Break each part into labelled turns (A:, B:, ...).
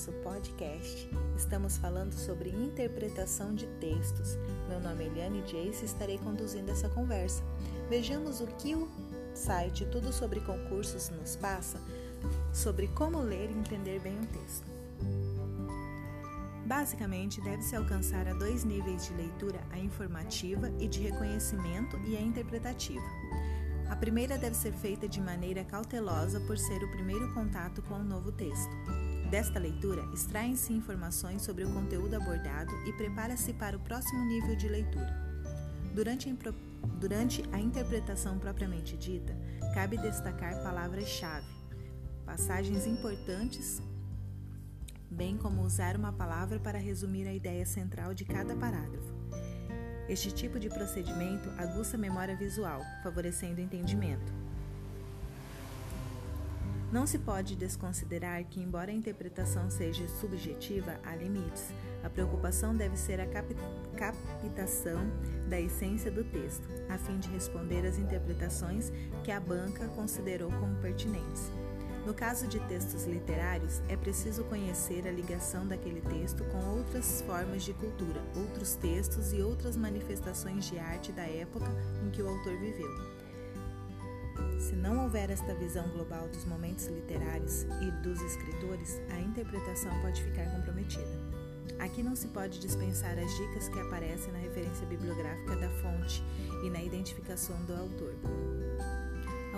A: nosso podcast. Estamos falando sobre interpretação de textos. Meu nome é Eliane Jace e estarei conduzindo essa conversa. Vejamos o que o site Tudo sobre Concursos nos passa sobre como ler e entender bem um texto. Basicamente, deve-se alcançar a dois níveis de leitura: a informativa e de reconhecimento e a interpretativa. A primeira deve ser feita de maneira cautelosa por ser o primeiro contato com o novo texto. Desta leitura, extraem-se informações sobre o conteúdo abordado e prepara-se para o próximo nível de leitura. Durante a, durante a interpretação propriamente dita, cabe destacar palavras-chave, passagens importantes, bem como usar uma palavra para resumir a ideia central de cada parágrafo. Este tipo de procedimento aguça a memória visual, favorecendo o entendimento. Não se pode desconsiderar que, embora a interpretação seja subjetiva, há limites. A preocupação deve ser a captação da essência do texto, a fim de responder às interpretações que a banca considerou como pertinentes. No caso de textos literários, é preciso conhecer a ligação daquele texto com outras formas de cultura, outros textos e outras manifestações de arte da época em que o autor viveu. Se não houver esta visão global dos momentos literários e dos escritores, a interpretação pode ficar comprometida. Aqui não se pode dispensar as dicas que aparecem na referência bibliográfica da fonte e na identificação do autor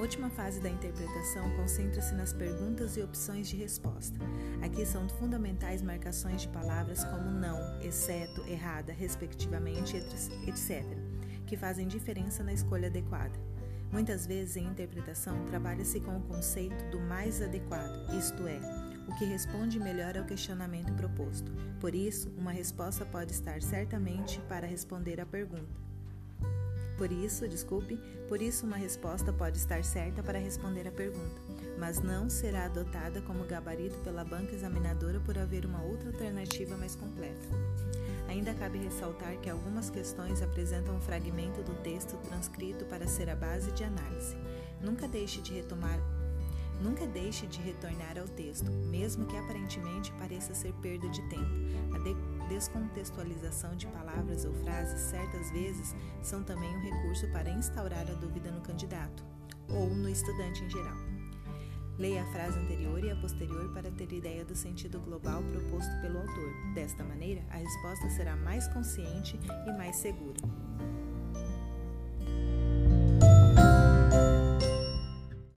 A: última fase da interpretação concentra-se nas perguntas e opções de resposta. Aqui são fundamentais marcações de palavras como não, exceto, errada, respectivamente, etc., que fazem diferença na escolha adequada. Muitas vezes, em interpretação, trabalha-se com o conceito do mais adequado, isto é, o que responde melhor ao questionamento proposto. Por isso, uma resposta pode estar certamente para responder à pergunta por isso, desculpe, por isso uma resposta pode estar certa para responder a pergunta, mas não será adotada como gabarito pela banca examinadora por haver uma outra alternativa mais completa. Ainda cabe ressaltar que algumas questões apresentam um fragmento do texto transcrito para ser a base de análise. Nunca deixe de retomar Nunca deixe de retornar ao texto, mesmo que aparentemente pareça ser perda de tempo. A de descontextualização de palavras ou frases certas vezes são também um recurso para instaurar a dúvida no candidato ou no estudante em geral. Leia a frase anterior e a posterior para ter ideia do sentido global proposto pelo autor. Desta maneira, a resposta será mais consciente e mais segura.